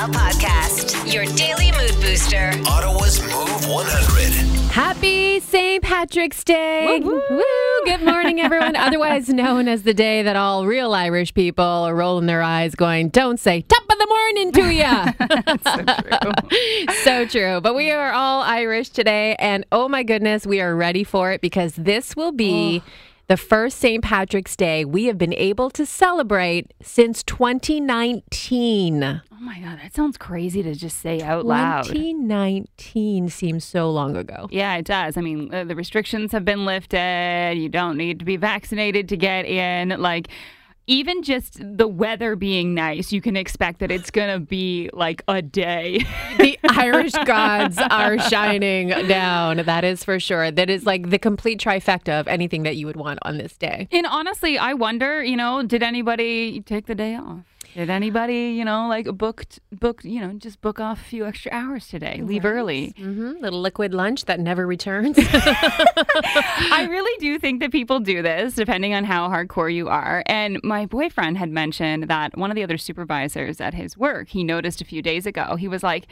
Lifestyle Podcast, your daily mood booster. Ottawa's Move 100. Happy St. Patrick's Day! Woo! Good morning, everyone. Otherwise known as the day that all real Irish people are rolling their eyes, going, "Don't say top of the morning to you." so true. But we are all Irish today, and oh my goodness, we are ready for it because this will be. Oh. The first St. Patrick's Day we have been able to celebrate since 2019. Oh my god, that sounds crazy to just say out loud. 2019 seems so long ago. Yeah, it does. I mean, uh, the restrictions have been lifted. You don't need to be vaccinated to get in. Like, even just the weather being nice, you can expect that it's going to be like a day. the Irish gods are shining down. That is for sure. That is like the complete trifecta of anything that you would want on this day. and honestly, I wonder, you know, did anybody take the day off? Did anybody, you know, like booked, booked, you know, just book off a few extra hours today, leave early? hmm Little liquid lunch that never returns. I really do think that people do this depending on how hardcore you are. And my boyfriend had mentioned that one of the other supervisors at his work, he noticed a few days ago, he was like,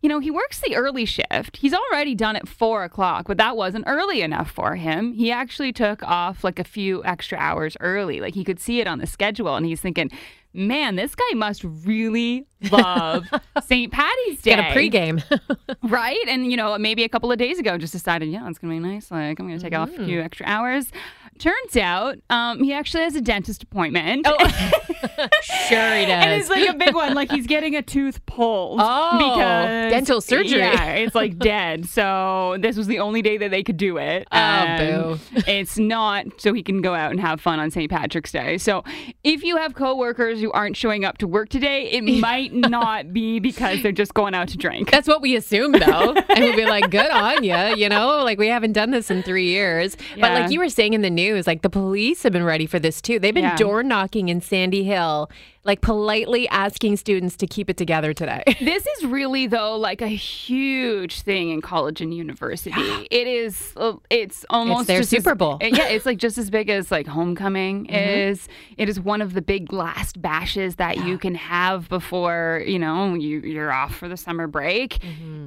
you know, he works the early shift. He's already done at four o'clock, but that wasn't early enough for him. He actually took off like a few extra hours early. Like he could see it on the schedule. And he's thinking, man, this guy must really love St. Patty's Day. Get a pregame. Right. And, you know, maybe a couple of days ago just decided, yeah, it's going to be nice. Like, I'm going to take off a few extra hours. Turns out um, he actually has a dentist appointment. sure he does. And it's like a big one. Like he's getting a tooth pulled. Oh, because dental surgery. Yeah, it's like dead. So this was the only day that they could do it. Oh, And It's not so he can go out and have fun on St. Patrick's Day. So if you have coworkers who aren't showing up to work today, it might not be because they're just going out to drink. That's what we assume, though. and we'll be like, good on you. You know, like we haven't done this in three years. But like you were saying in the news, like the police have been ready for this too. They've been Yeah. door knocking in Sandy Hill, like politely asking students to keep it together today. This is really though like a huge thing in college and university. It is. uh, It's almost their just Super Bowl. yeah, it's like just as big as like homecoming is. It is one of the big last bashes that you can have before you know you you're off for the summer break.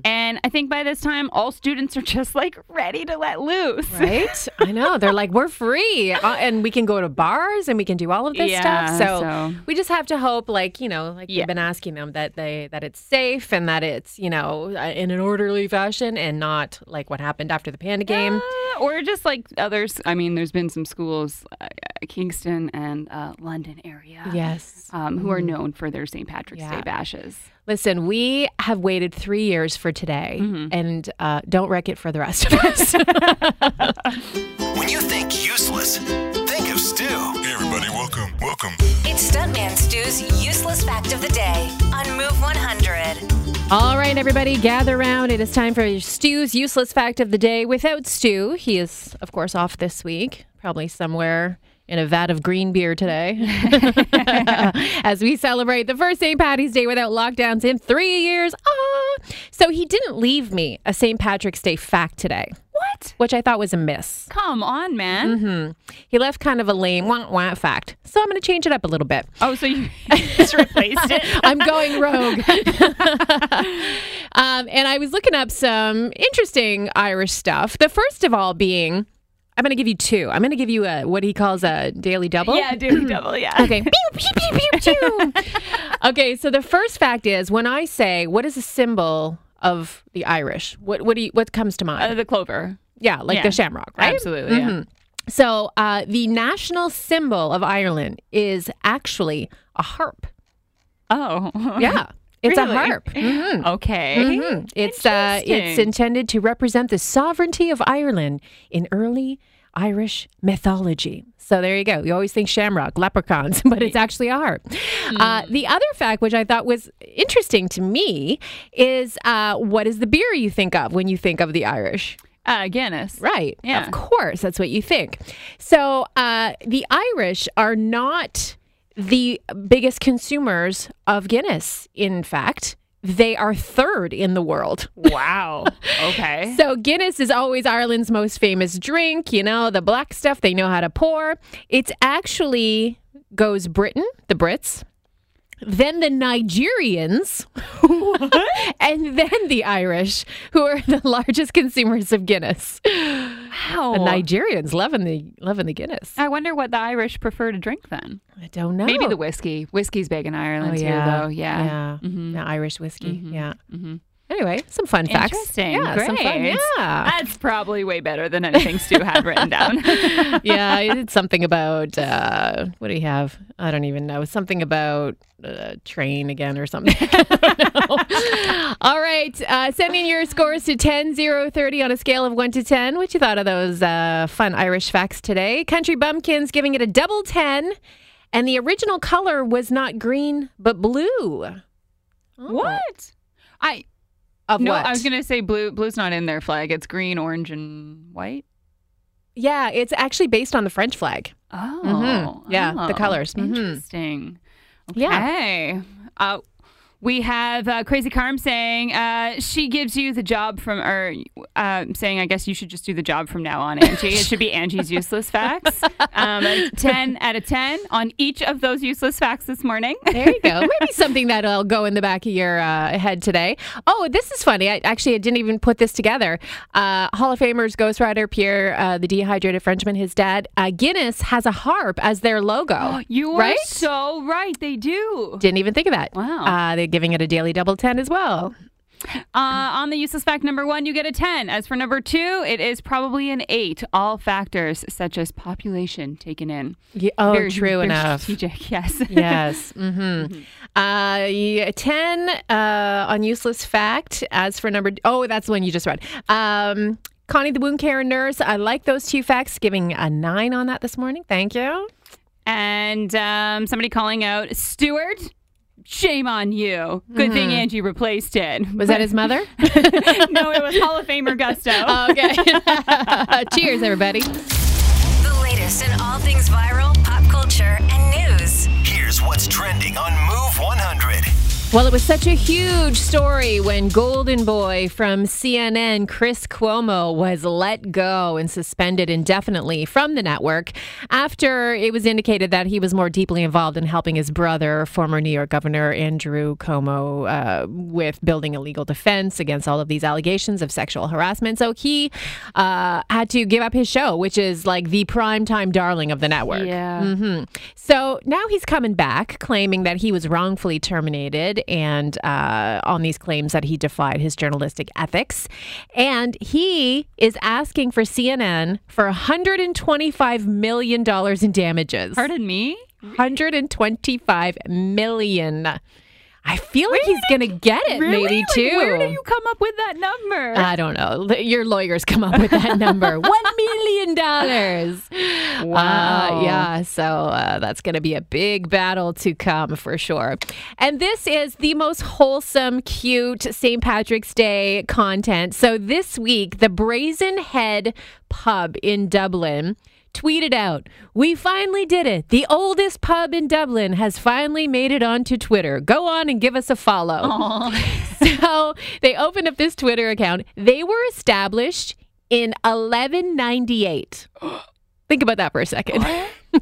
And I think by this time, all students are just like ready to let loose. Right? I know. They're like, we're free uh, and we can go to bars and we can do all of this Yeah, stuff. So, so- we just have to hope, like, you know, like Yeah. we've been asking them that they, that it's safe and that it's, you know, uh, in an orderly fashion and not like what happened after the Panda game. Uh, or just like others. I mean, there's been some schools, uh, Kingston and uh, London area. Yes. um, who are known for their St. Patrick's Yeah. Day bashes. Listen, we have waited three years for today Mm-hmm. and uh, don't wreck it for the rest of us. When you think useless, think of Stu. Hey everybody, welcome, welcome. It's Stuntman Stu's useless fact of the day on Move 100. All right, everybody, gather around. It is time for Stu's useless fact of the day. Without Stu, he is, of course, off this week, probably somewhere in a vat of green beer today, as we celebrate the first St. Patty's Day without lockdowns in three years. Ah! So he didn't leave me a St. Patrick's Day fact today, What? which I thought was a miss. Come on, man. He left kind of a lame wah wah fact. So I'm going to change it up a little bit. Oh, so you just replaced it? I'm going rogue. um, and I was looking up some interesting Irish stuff. The first of all being, I'm going to give you two. I'm going to give you a what he calls a daily double. yeah, daily double. Yeah. Okay. Pew, pew, pew, pew, pew. okay. So the first fact is when I say what is a symbol of the Irish, what what do you, what comes to mind? Uh, the clover. yeah, like yeah. the shamrock, right? Absolutely. Yeah. Mhm. So uh, the national symbol of Ireland is actually a harp. Oh. Yeah. It's a Really? harp. Mhm. Okay. Mhm. It's uh, it's intended to represent the sovereignty of Ireland in early Irish mythology. So there you go. You always think shamrock, leprechauns, but it's actually a harp. Uh, Hmm. the other fact, which I thought was interesting to me, is uh, what is the beer you think of when you think of the Irish? Uh, Guinness. Right. Yeah. Of course, that's what you think. So uh, the Irish are not the biggest consumers of Guinness. In fact, they are third in the world. Wow. Okay. So Guinness is always Ireland's most famous drink, you know, the black stuff they know how to pour. It's actually goes Britain, the Brits, then the Nigerians, and then the Irish, who are the largest consumers of Guinness. Wow. The Nigerians loving the loving the Guinness. I wonder what the Irish prefer to drink then. I don't know. Maybe the whiskey. Whiskey's big in oh, Ireland yeah. too, though. Yeah. yeah, The Irish whiskey. Yeah. Mhm. Anyway, some fun facts. Interesting. Yeah, Great. some fun. Yeah. That's probably way better than anything Stu had written down. yeah, it's something about uh, what do you have? I don't even know. Something about uh, train again or something. I don't know. All right, uh, send in your scores to 10, 0, 30 on a scale of 1 to 10. What you thought of those uh, fun Irish facts today? Country Bumpkins giving it a double 10, and the original color was not green but blue. Oh. what? I Of no, what? I was gonna say blue. Blue's not in their flag. It's green, orange, and white. Yeah, it's actually based on the French flag. Oh, Mhm. Yeah, the oh, colors. Mhm. Interesting. Yeah. Okay. Uh, we have uh, Crazy Carm saying uh, she gives you the job from, or uh, saying I guess you should just do the job from now on, Angie. it should be Angie's useless facts. Um, ten out of ten on each of those useless facts this morning. There you go. Maybe something that'll go in the back of your uh, head today. Oh, this is funny. I actually I didn't even put this together. Uh, Hall of Famers Ghost Rider Pierre, uh, the dehydrated Frenchman, his dad. Uh, Guinness has a harp as their logo. You are right? so right. They do. Didn't even think of that. Wow. Uh, giving it a daily double ten as well. Uh, on the useless fact number one, you get a 10. As for number two, it is probably an 8. All factors such as population taken in. Yeah, oh, Very- true very enough. Strategic, yes. yes. Mm-hmm. Uh, yeah, 10 uh, on useless fact. As for number, oh, that's the one you just read. Um, Connie the wound care nurse. I like those two facts. Giving a nine on that this morning. Thank you. And um, somebody calling out, Stuart, shame on you. Good thing Angie replaced it. Mm-hmm. Was that his mother? no, it was Hall of Famer Gusto. okay. Cheers, everybody. The latest in all things viral, pop culture, and news. Here's what's trending on Move 100. Well, it was such a huge story when Golden Boy from CNN, Chris Cuomo, was let go and suspended indefinitely from the network after it was indicated that he was more deeply involved in helping his brother, former New York Governor Andrew Cuomo, uh, with building a legal defense against all of these allegations of sexual harassment. So he uh, had to give up his show, which is like the primetime darling of the network. yeah. hmm So now he's coming back, claiming that he was wrongfully terminated and uh, on these claims that he defied his journalistic ethics. And he is asking for CNN for $125 million in damages. Pardon me? 125 million. I feel like he's going to get it, Really? maybe Like, too. where do you come up with that number? I don't know. Your lawyers come up with that number. One million dollars. Wow. Uh, yeah. So uh, that's going to be a big battle to come for sure. And this is the most wholesome, cute St. Patrick's Day content. So this week, the Brazen Head Pub in Dublin tweeted out, We finally did it. The oldest pub in Dublin has finally made it onto Twitter. Go on and give us a follow. so they opened up this Twitter account. They were established in 1198. Think about that for a second.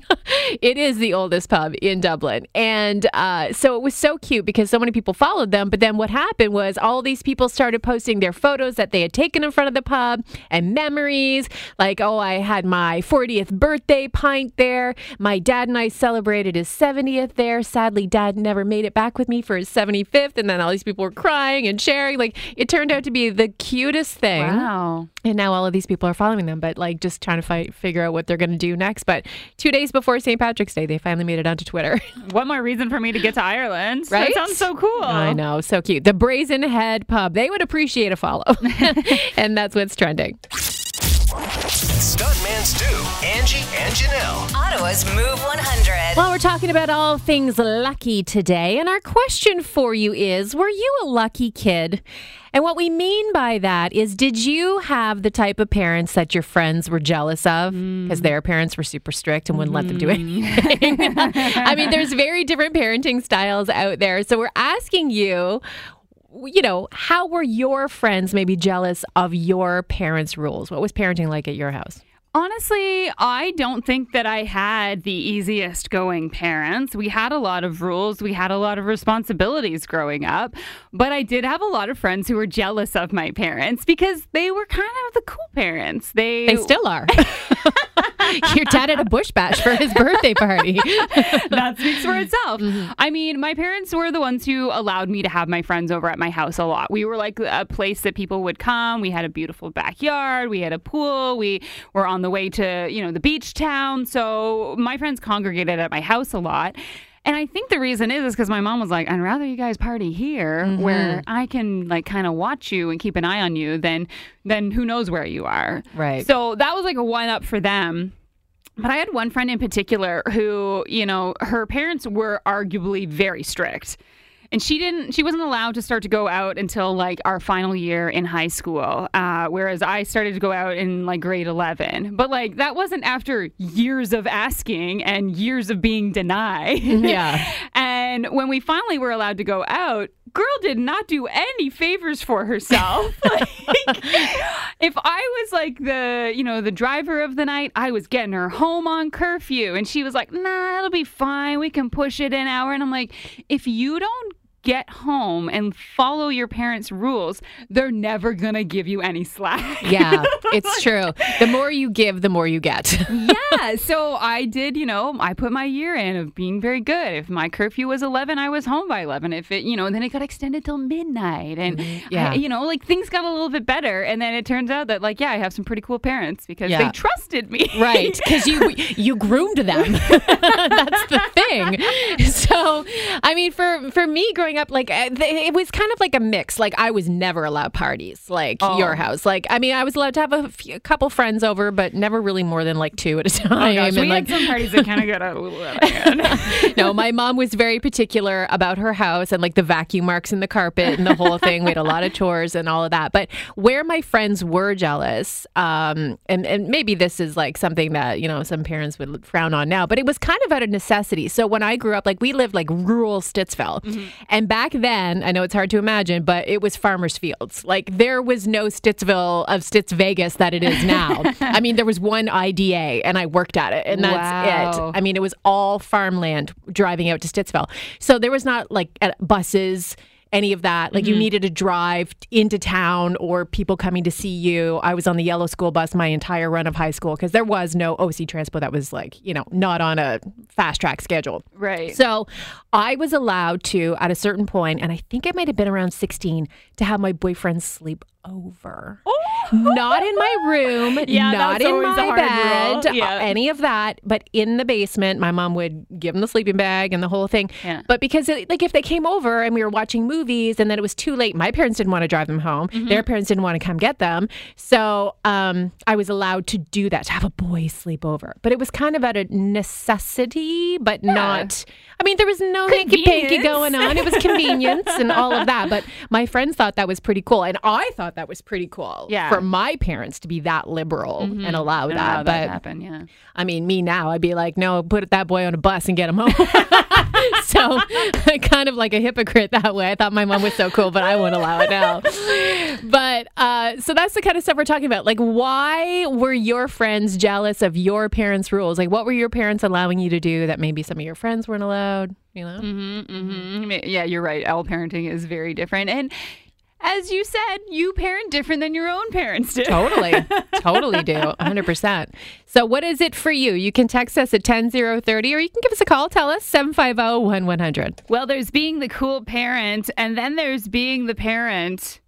it is the oldest pub in Dublin. And uh, so it was so cute because so many people followed them. But then what happened was all these people started posting their photos that they had taken in front of the pub and memories. Like, oh, I had my 40th birthday pint there. My dad and I celebrated his 70th there. Sadly, dad never made it back with me for his 75th. And then all these people were crying and sharing. Like, it turned out to be the cutest thing. Wow. And now all of these people are following them, but like just trying to fight, figure out what they're going to do next. But two days before St. Patrick's Day, they finally made it onto Twitter. What more reason for me to get to Ireland? Right? That sounds so cool. I know, so cute. The Brazen Head Pub, they would appreciate a follow. and that's what's trending. Stuntman Stu, Angie, and Janelle. Ottawa's Move 100. Well, we're talking about all things lucky today. And our question for you is Were you a lucky kid? And what we mean by that is Did you have the type of parents that your friends were jealous of mm. because their parents were super strict and wouldn't let them do mm-hmm. anything? I mean, there's very different parenting styles out there. So we're asking you. You know, how were your friends maybe jealous of your parents' rules? What was parenting like at your house? Honestly, I don't think that I had the easiest going parents. We had a lot of rules, we had a lot of responsibilities growing up, but I did have a lot of friends who were jealous of my parents because they were kind of the cool parents. They They still are. Your dad had a bush bash for his birthday party. that speaks for itself. Mm-hmm. I mean, my parents were the ones who allowed me to have my friends over at my house a lot. We were like a place that people would come. We had a beautiful backyard. We had a pool. We were on the way to, you know, the beach town. So my friends congregated at my house a lot. And I think the reason is is because my mom was like, I'd rather you guys party here mm-hmm. where I can like kind of watch you and keep an eye on you than than who knows where you are. Right. So that was like a one up for them. But I had one friend in particular who, you know, her parents were arguably very strict. And she didn't, she wasn't allowed to start to go out until like our final year in high school. Uh, whereas I started to go out in like grade 11. But like that wasn't after years of asking and years of being denied. Yeah. and when we finally were allowed to go out, girl did not do any favors for herself. like, if I was like the, you know, the driver of the night, I was getting her home on curfew. And she was like, nah, it'll be fine. We can push it an hour. And I'm like, if you don't get home and follow your parents' rules, they're never going to give you any slack. Yeah, it's true. The more you give, the more you get. yeah. So I did, you know, I put my year in of being very good. If my curfew was 11, I was home by 11. If it, you know, then it got extended till midnight. And, mm-hmm. Yeah. I- you know, like things got a little bit better. And then it turns out that, like, yeah, I have some pretty cool parents because Yeah. they trusted me. Right, because you you groomed them. That's the thing. So, I mean, for for me growing up, like uh, it was kind of like a mix. Like I was never allowed parties, like Oh. your house. Like I mean, I was allowed to have a, few, a couple friends over, but never really more than like two at a time. Oh, gosh, we like, had some parties that kind of got out a little out of hand. no, my mom was very particular about her house and like the vacuum marks in the carpet and the whole thing. We had a lot of chores and all of that. But where my friends were jealous, um, and, and maybe this is like something that, you know, some parents would frown on now, but it was kind of out of necessity. So when I grew up, like we lived like rural Stittsville. And back then, I know it's hard to imagine, but it was farmers' fields. Like there was no Stittsville of Stitz Vegas that it is now. I mean, there was one IDA and I worked at it, and that's Wow. it. I mean, it was all farmland driving out to Stittsville. So there was not like buses, any of that. Like you mm-hmm. needed to drive into town or people coming to see you. I was on the yellow school bus my entire run of high school because there was no OC Transpo that was like, you know, not on a fast track schedule. right. So I was allowed to, at a certain point, and I think it might have been around 16, to have my boyfriend sleep over. Not in my room, Yeah, not in my hard bed. Yeah. uh, any of that, but in the basement. My mom would give them the sleeping bag and the whole thing. Yeah. But because, it, like, if they came over and we were watching movies and then it was too late, my parents didn't want to drive them home. Mm-hmm. Their parents didn't want to come get them. So um, I was allowed to do that, to have a boy sleep over. But it was kind of out of necessity, but not. I mean, there was no hanky panky going on. It was convenience and all of that. But my friends thought that was pretty cool. And I thought that was pretty cool Yeah. for my parents to be that liberal and allow I that. how but that happened, yeah. I mean, me now, I'd be like, no, put that boy on a bus and get him home. so kind of like a hypocrite that way. I thought my mom was so cool, but I won't allow it now. But uh, so that's the kind of stuff we're talking about. Like, why were your friends jealous of your parents' rules? Like, what were your parents allowing you to do that maybe some of your friends weren't allowed? You know? hmm Yeah, you're right. All parenting is very different. And as you said, you parent different than your own parents do. Totally. totally do. 100%. So, what is it for you? You can text us at 10030 or you can give us a call. Tell us 750 1100. Well, there's being the cool parent, and then there's being the parent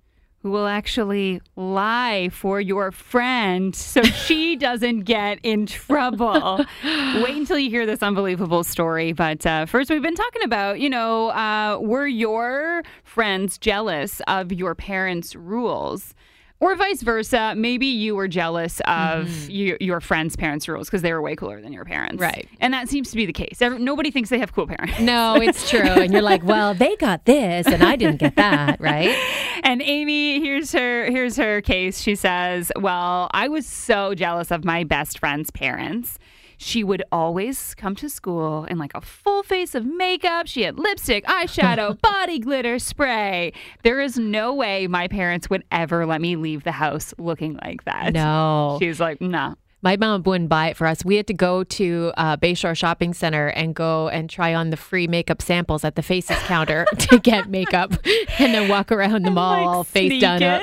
who will actually lie for your friend so she doesn't get in trouble. Wait until you hear this unbelievable story. But uh, first, we've been talking about, you know, uh, were your friends jealous of your parents' rules? Or vice versa, maybe you were jealous of mm-hmm. you, your friends' parents' rules because they were way cooler than your parents. Right. And that seems to be the case. Nobody thinks they have cool parents. No, it's true. And you're like, well, they got this and I didn't get that, right? And Amy, here's her here's her case. She says, "Well, I was so jealous of my best friend's parents. She would always come to school in like a full face of makeup. She had lipstick, eyeshadow, body glitter, spray. There is no way my parents would ever let me leave the house looking like that." No. She's like, "No." My mom wouldn't buy it for us. We had to go to uh, Bayshore Shopping Center and go and try on the free makeup samples at the faces counter to get makeup, and then walk around the mall like, all face down up.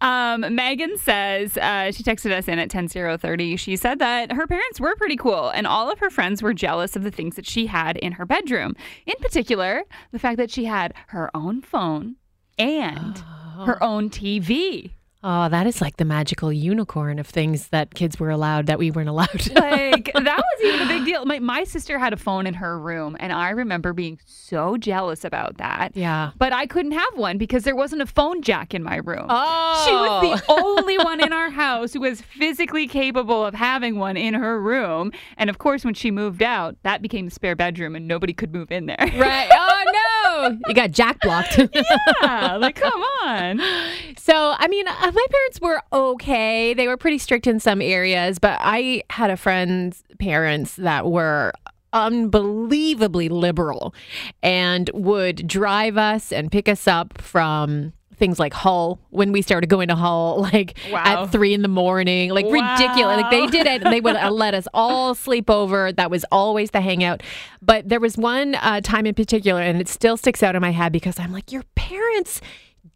um, Megan says uh, she texted us in at 10030. She said that her parents were pretty cool, and all of her friends were jealous of the things that she had in her bedroom. In particular, the fact that she had her own phone and her own TV. Oh, that is like the magical unicorn of things that kids were allowed that we weren't allowed. like that was even a big deal. My, my sister had a phone in her room, and I remember being so jealous about that. yeah. But I couldn't have one because there wasn't a phone jack in my room. Oh. She was the oh. only one in our house who was physically capable of having one in her room. And of course, when she moved out, that became the spare bedroom and nobody could move in there. Right. Oh You got jack blocked. yeah, like, come on. So, I mean, uh, my parents were okay. They were pretty strict in some areas, but I had a friend's parents that were unbelievably liberal and would drive us and pick us up from things like Hull when we started going to Hull, like Wow. at three in the morning, like ridiculous. Like they did it. They would uh, let us all sleep over. That was always the hangout. But there was one uh, time in particular, and it still sticks out in my head because I'm like, your parents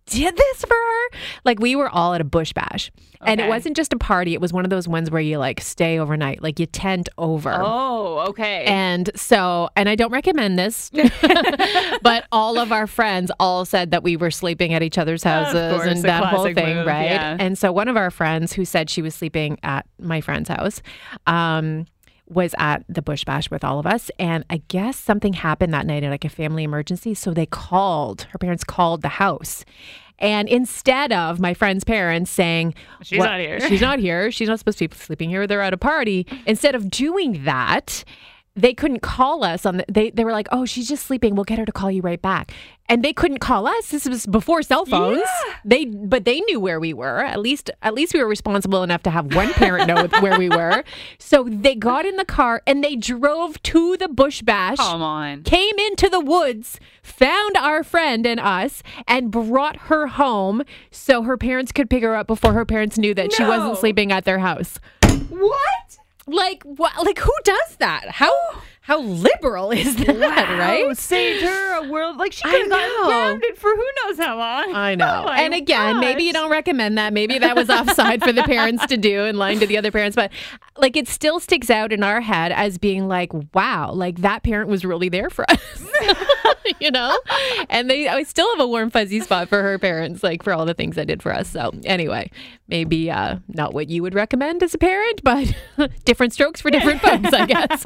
did this for her. Like we were all at a bush bash, and it wasn't just a party. It was one of those ones where you like stay overnight, like you tent over. Oh, okay. And so, and I don't recommend this, but all of our friends all said that we were sleeping at each other's houses course, and that whole thing, move, right? yeah. And so, one of our friends who said she was sleeping at my friend's house, um, was at the bush bash with all of us. And i guess something happened that night like a family emergency. So they called her parents called the house. And instead of my friend's parents saying She's "What- not here." she's not here. She's not supposed to be sleeping here. They're at a party. Instead of doing that they couldn't call us on the, they they were like oh she's just sleeping. We'll get her to call you right back. And they couldn't call us. This was before cell phones. They but they knew where we were. At least at least we were responsible enough to have one parent know where we were. So they got in the car and they drove to the bush bash come on. came into the woods, found our friend and us, and brought her home so her parents could pick her up before her parents knew that she wasn't sleeping at their house. What? Like what? Like who does that? How how liberal is that? Oh, Right? saved her a world. Like she could have gotten grounded for who knows how long. I know. Oh and again, maybe you don't recommend that. Maybe that was offside for the parents to do and lying to the other parents. But like it still sticks out in our head as being like, wow, like that parent was really there for us. you know? And they I still have a warm fuzzy spot for her parents, like for all the things I did for us. So anyway, maybe uh not what you would recommend as a parent, but different strokes for different folks, I guess.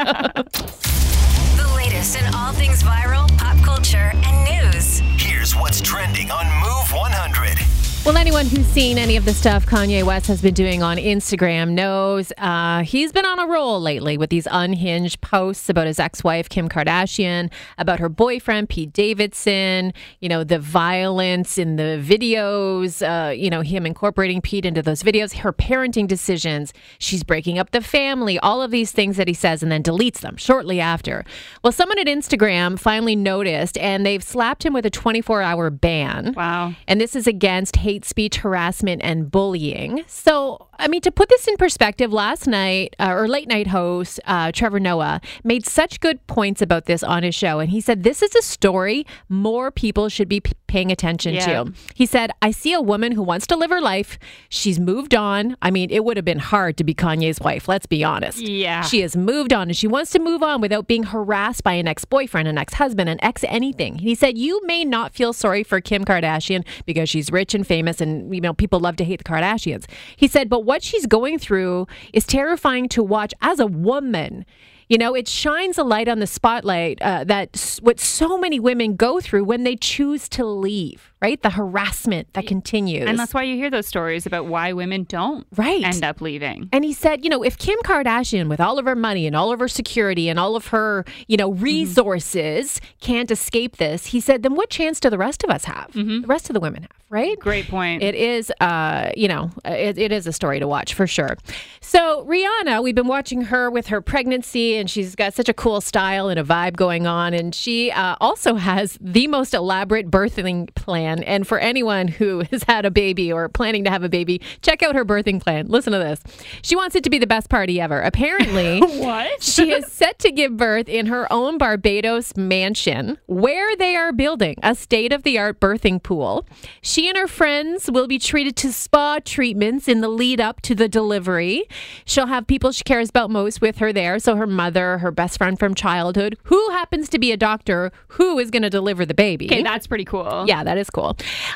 The latest in all things viral, pop culture, and news. Here's what's trending on Move 100. Well, anyone who's seen any of the stuff Kanye West has been doing on Instagram knows uh, he's been on a roll lately with these unhinged posts about his ex wife, Kim Kardashian, about her boyfriend, Pete Davidson, you know, the violence in the videos, uh, you know, him incorporating Pete into those videos, her parenting decisions, she's breaking up the family, all of these things that he says and then deletes them shortly after. Well, someone at Instagram finally noticed and they've slapped him with a 24 hour ban. Wow. And this is against hate speech, harassment, and bullying. So, I mean, to put this in perspective, last night, uh, or late night host uh, Trevor Noah made such good points about this on his show. And he said, This is a story more people should be p- paying attention Yeah. to. He said, I see a woman who wants to live her life. She's moved on. I mean, it would have been hard to be Kanye's wife, let's be honest. Yeah. She has moved on and she wants to move on without being harassed by an ex boyfriend, an ex husband, an ex anything. He said, You may not feel sorry for Kim Kardashian because she's rich and famous and, you know, people love to hate the Kardashians. He said, But what she's going through is terrifying to watch as a woman. You know, it shines a light on the spotlight uh, that what so many women go through when they choose to leave, right? The harassment that continues. And that's why you hear those stories about why women don't Right. end up leaving. And he said, you know, if Kim Kardashian, with all of her money and all of her security and all of her, you know, resources, can't escape this, he said, then what chance do the rest of us have? The rest of the women have, right? Great point. It is, uh, you know, it, it is a story to watch for sure. So Rihanna, we've been watching her with her pregnancy, and she's got such a cool style and a vibe going on, and she uh, also has the most elaborate birthing plan plan. And for anyone who has had a baby or planning to have a baby, check out her birthing plan. Listen to this. She wants it to be the best party ever. Apparently, What? she is set to give birth in her own Barbados mansion where they are building a state of the art birthing pool. She and her friends will be treated to spa treatments in the lead up to the delivery. She'll have people she cares about most with her there. So, her mother, her best friend from childhood, who happens to be a doctor who is going to deliver the baby. Okay, that's pretty cool. Yeah, that is cool.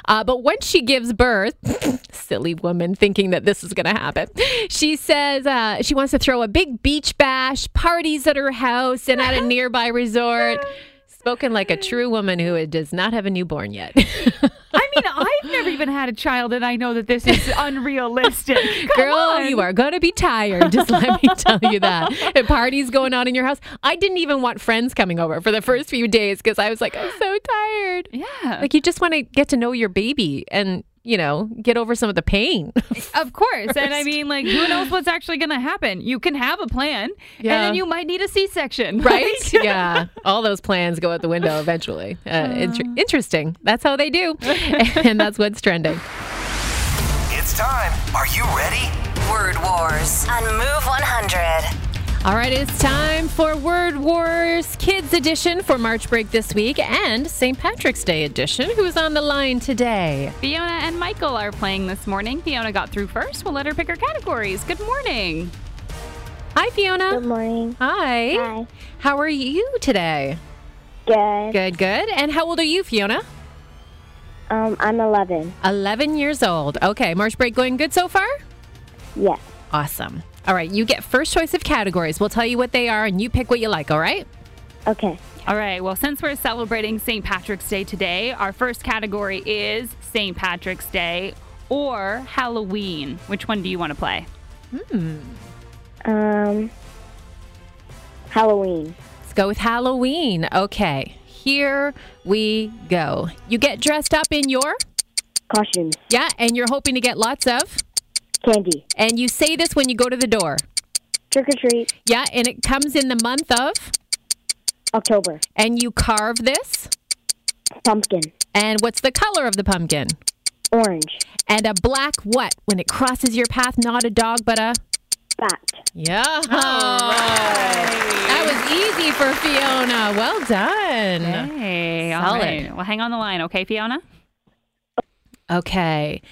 Uh, but when she gives birth, silly woman thinking that this is going to happen, she says uh, she wants to throw a big beach bash, parties at her house, and at a nearby resort. Spoken like a true woman who does not have a newborn yet. I mean, I've never even had a child, and I know that this is unrealistic. Come Girl, on. you are going to be tired. Just let me tell you that. And parties going on in your house. I didn't even want friends coming over for the first few days because I was like, I'm so tired. Yeah. Like, you just want to get to know your baby and, you know, get over some of the pain. Of course. And I mean, like, who knows what's actually going to happen? You can have a plan, Yeah. and then you might need a C section. right? yeah. All those plans go out the window eventually. Uh, inter- interesting. That's how they do. and that's what's trending. It's time. Are you ready? Word Wars on Move 100. All right, it's time for Word Wars Kids Edition for March break this week and St. Patrick's Day edition. Who's on the line today? Fiona and Michael are playing this morning. Fiona got through first. We'll let her pick her categories. Good morning. Hi, Fiona. Good morning. Hi. Hi. How are you today? Good. Good, good. And how old are you, Fiona? Um, I'm 11. 11 years old. Okay, March break going good so far? Yes. Awesome. All right, you get first choice of categories. We'll tell you what they are and you pick what you like, all right? Okay. All right. Well, since we're celebrating St. Patrick's Day today, our first category is St. Patrick's Day or Halloween. Which one do you want to play? Hmm. Um, Halloween. Let's go with Halloween. Okay, here we go. You get dressed up in your, Costumes. yeah, and you're hoping to get lots of, Candy. and you say this when you go to the door. Trick or treat. Yeah, and it comes in the month of, October. and you carve this. Pumpkin. And what's the color of the pumpkin? Orange. And a black what? When it crosses your path, not a dog, but a. Bat. Yeah. That was easy for Fiona. Well done. Hey, all Solid. right. Well, hang on the line, okay, Fiona? Okay.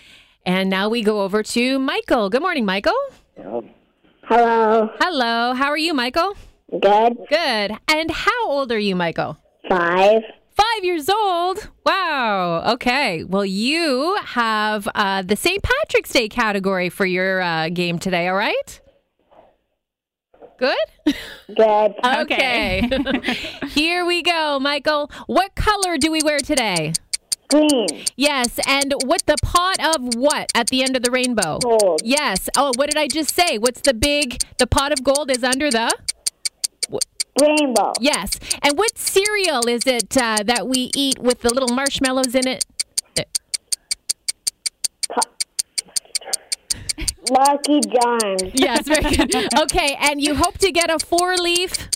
And now we go over to Michael. Good morning, Michael. Hello. Hello. How are you, Michael? Good. Good. And how old are you, Michael? Five. Five years old. Wow. Okay. Well, you have uh, the St. Patrick's Day category for your uh, game today, all right? Good? Good. Okay. Here we go, Michael. What color do we wear today? Green. Yes. And what the pot of what at the end of the rainbow? Gold. Yes. Oh, what did I just say? What's the big, the pot of gold is under the? Rainbow. Yes. And what cereal is it uh, that we eat with the little marshmallows in it? Lucky Charms. Yes, very good. Okay, and you hope to get a four leaf,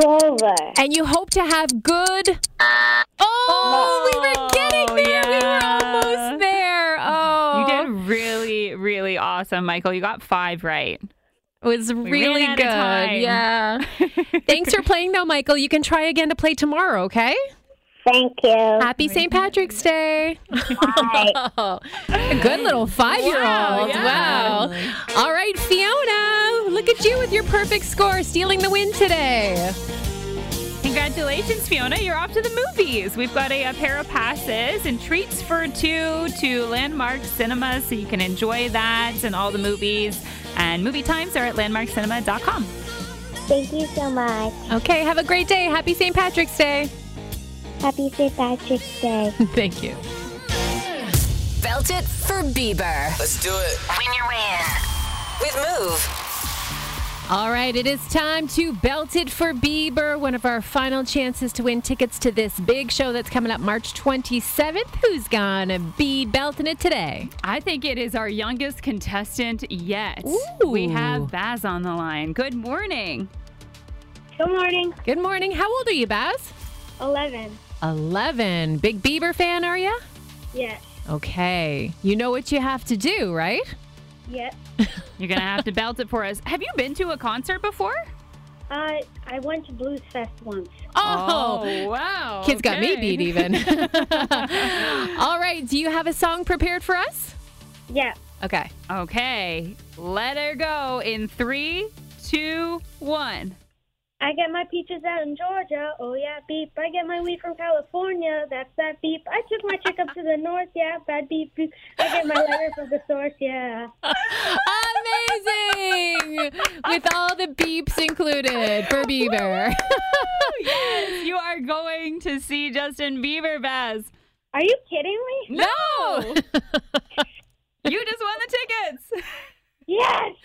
Clover. and you hope to have good. Oh, we were oh, getting there. We were almost there. Oh, You did really, really awesome, Michael. You got five right. It was really good. Yeah. Thanks for playing, though, Michael. You can try again to play tomorrow. Okay. Thank you. Happy St. Patrick's Day. Bye. A good little five-year-old. Wow, yeah. Wow. All right, Fiona. Look at you with your perfect score, stealing the win today. Congratulations, Fiona. You're off to the movies. We've got a, a pair of passes and treats for two to Landmark Cinema so you can enjoy that and all the movies. And movie times are at landmarkcinema.com. Thank you so much. Okay, have a great day. Happy St. Patrick's Day. Happy St. Patrick's Day. Thank you. Belt it for Bieber. Let's do it. Win your win with Move. All right, it is time to belt it for Bieber, one of our final chances to win tickets to this big show that's coming up March 27th. Who's gonna be belting it today? I think it is our youngest contestant yet. Ooh. We have Baz on the line. Good morning. Good morning. Good morning. How old are you, Baz? 11. 11. Big Bieber fan, are you? Yes. Okay. You know what you have to do, right? Yep. You're going to have to belt it for us. Have you been to a concert before? Uh, I went to Blues Fest once. Oh, wow. kids got me beat even. All right. Do you have a song prepared for us? Yeah. Okay. Okay, let her go in three, two, one. I get my peaches out in Georgia. Oh yeah, beep. I get my weed from California. That's that beep. I took my chick up to the north. Yeah, bad beep. beep. I get my letter from the source. Yeah. Amazing! With all the beeps included for Bieber. yes, you are going to see Justin Bieber, Baz. Are you kidding me? No! you just won the tickets. Yes.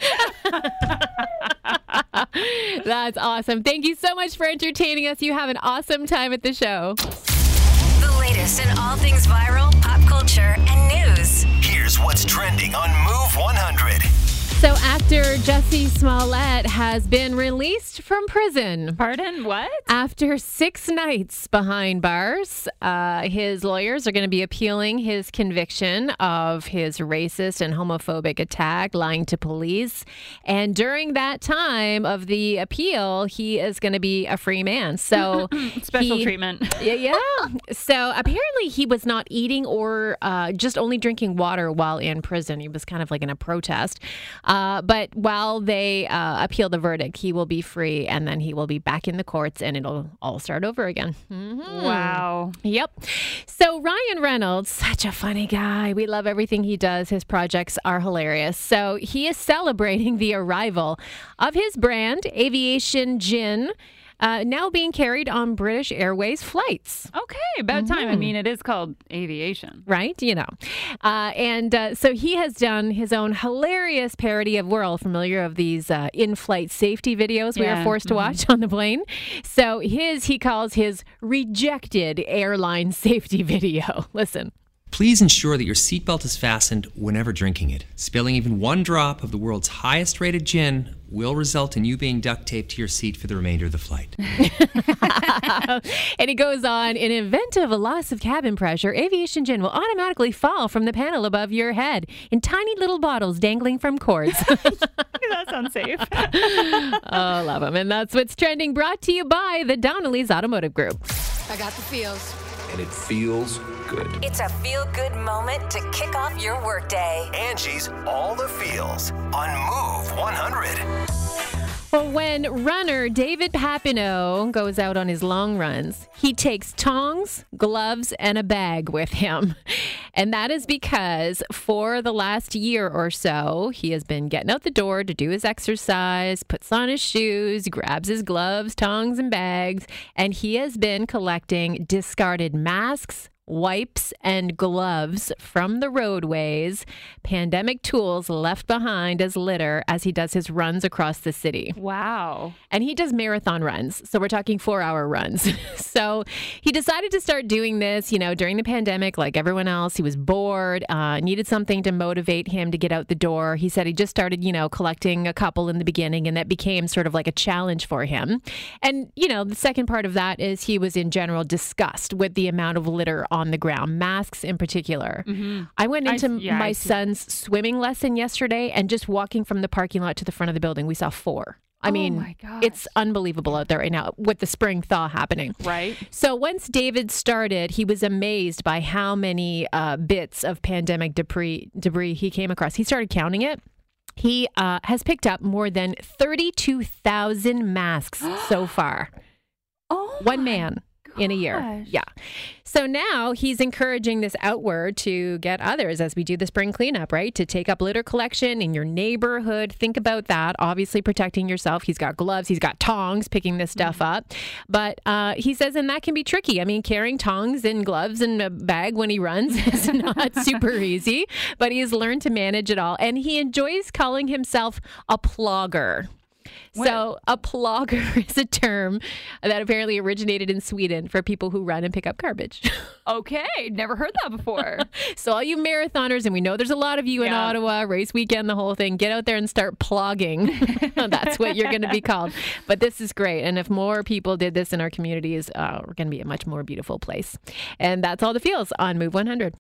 That's awesome. Thank you so much for entertaining us. You have an awesome time at the show. The latest in all things viral, pop culture, and news. Here's what's trending on Move 100. So, actor Jussie Smollett has been released from prison. Pardon? What? After six nights behind bars, uh, his lawyers are going to be appealing his conviction of his racist and homophobic attack, lying to police. And during that time of the appeal, he is going to be a free man. So, Special he- treatment. yeah, yeah. So apparently he was not eating or uh, just only drinking water while in prison. He was kind of like in a protest. Uh, but while they uh, appeal the verdict, he will be free and then he will be back in the courts and it'll all start over again. Mhm. Wow. Yep. So Ryan Reynolds, such a funny guy. We love everything he does. His projects are hilarious. So he is celebrating the arrival of his brand, Aviation Gin, uh, now being carried on British Airways flights. Okay, about time. I mean, it is called aviation. Right, you know, uh, and uh, so he has done his own hilarious parody of. We're all familiar of these uh, in-flight safety videos we Yeah, are forced to watch on the plane. So his he calls his rejected airline safety video. Listen. Please ensure that your seatbelt is fastened whenever drinking it. Spilling even one drop of the world's highest rated gin will result in you being duct taped to your seat for the remainder of the flight. And he goes on, in event of a loss of cabin pressure, aviation gin will automatically fall from the panel above your head in tiny little bottles dangling from cords. that sounds safe. oh, love him. And that's what's trending, brought to you by the Donnelly's Automotive Group. I got the feels. And it feels good. It's a feel good moment to kick off your workday. Angie's All the Feels on Move 100. When runner David Papineau goes out on his long runs, he takes tongs, gloves, and a bag with him. And that is because for the last year or so, he has been getting out the door to do his exercise, puts on his shoes, grabs his gloves, tongs, and bags, and he has been collecting discarded masks, wipes and gloves from the roadways, pandemic tools left behind as litter as he does his runs across the city. Wow. And he does marathon runs. So we're talking four hour runs. so he decided to start doing this, you know, during the pandemic, like everyone else. He was bored, uh, needed something to motivate him to get out the door. He said he just started, you know, collecting a couple in the beginning, and that became sort of like a challenge for him. And, you know, the second part of that is he was in general disgust with the amount of litter on the ground, masks in particular. I went I- into yeah, my son's swimming lesson yesterday, and just walking from the parking lot to the front of the building, we saw four. I Oh mean, my it's unbelievable out there right now with the spring thaw happening. Right. So once David started, he was amazed by how many uh, bits of pandemic debris debris he came across. He started counting it. He uh, has picked up more than thirty-two thousand masks so far. Oh, One man in a year. gosh. Yeah. So now he's encouraging this outward to get others as we do the spring cleanup, right? To take up litter collection in your neighborhood. Think about that. Obviously, protecting yourself. He's got gloves, he's got tongs picking this stuff up. But uh, he says, and that can be tricky. I mean, carrying tongs and gloves and a bag when he runs is not super easy, but he has learned to manage it all. And he enjoys calling himself a plogger. So, a plogger is a term that apparently originated in Sweden for people who run and pick up garbage. Okay, never heard that before. so, all you marathoners, and we know there's a lot of you in Ottawa, race weekend, the whole thing, get out there and start plogging. That's what you're going to be called. But this is great. And if more people did this in our communities, uh, we're going to be a much more beautiful place. And that's all the feels on Move 100.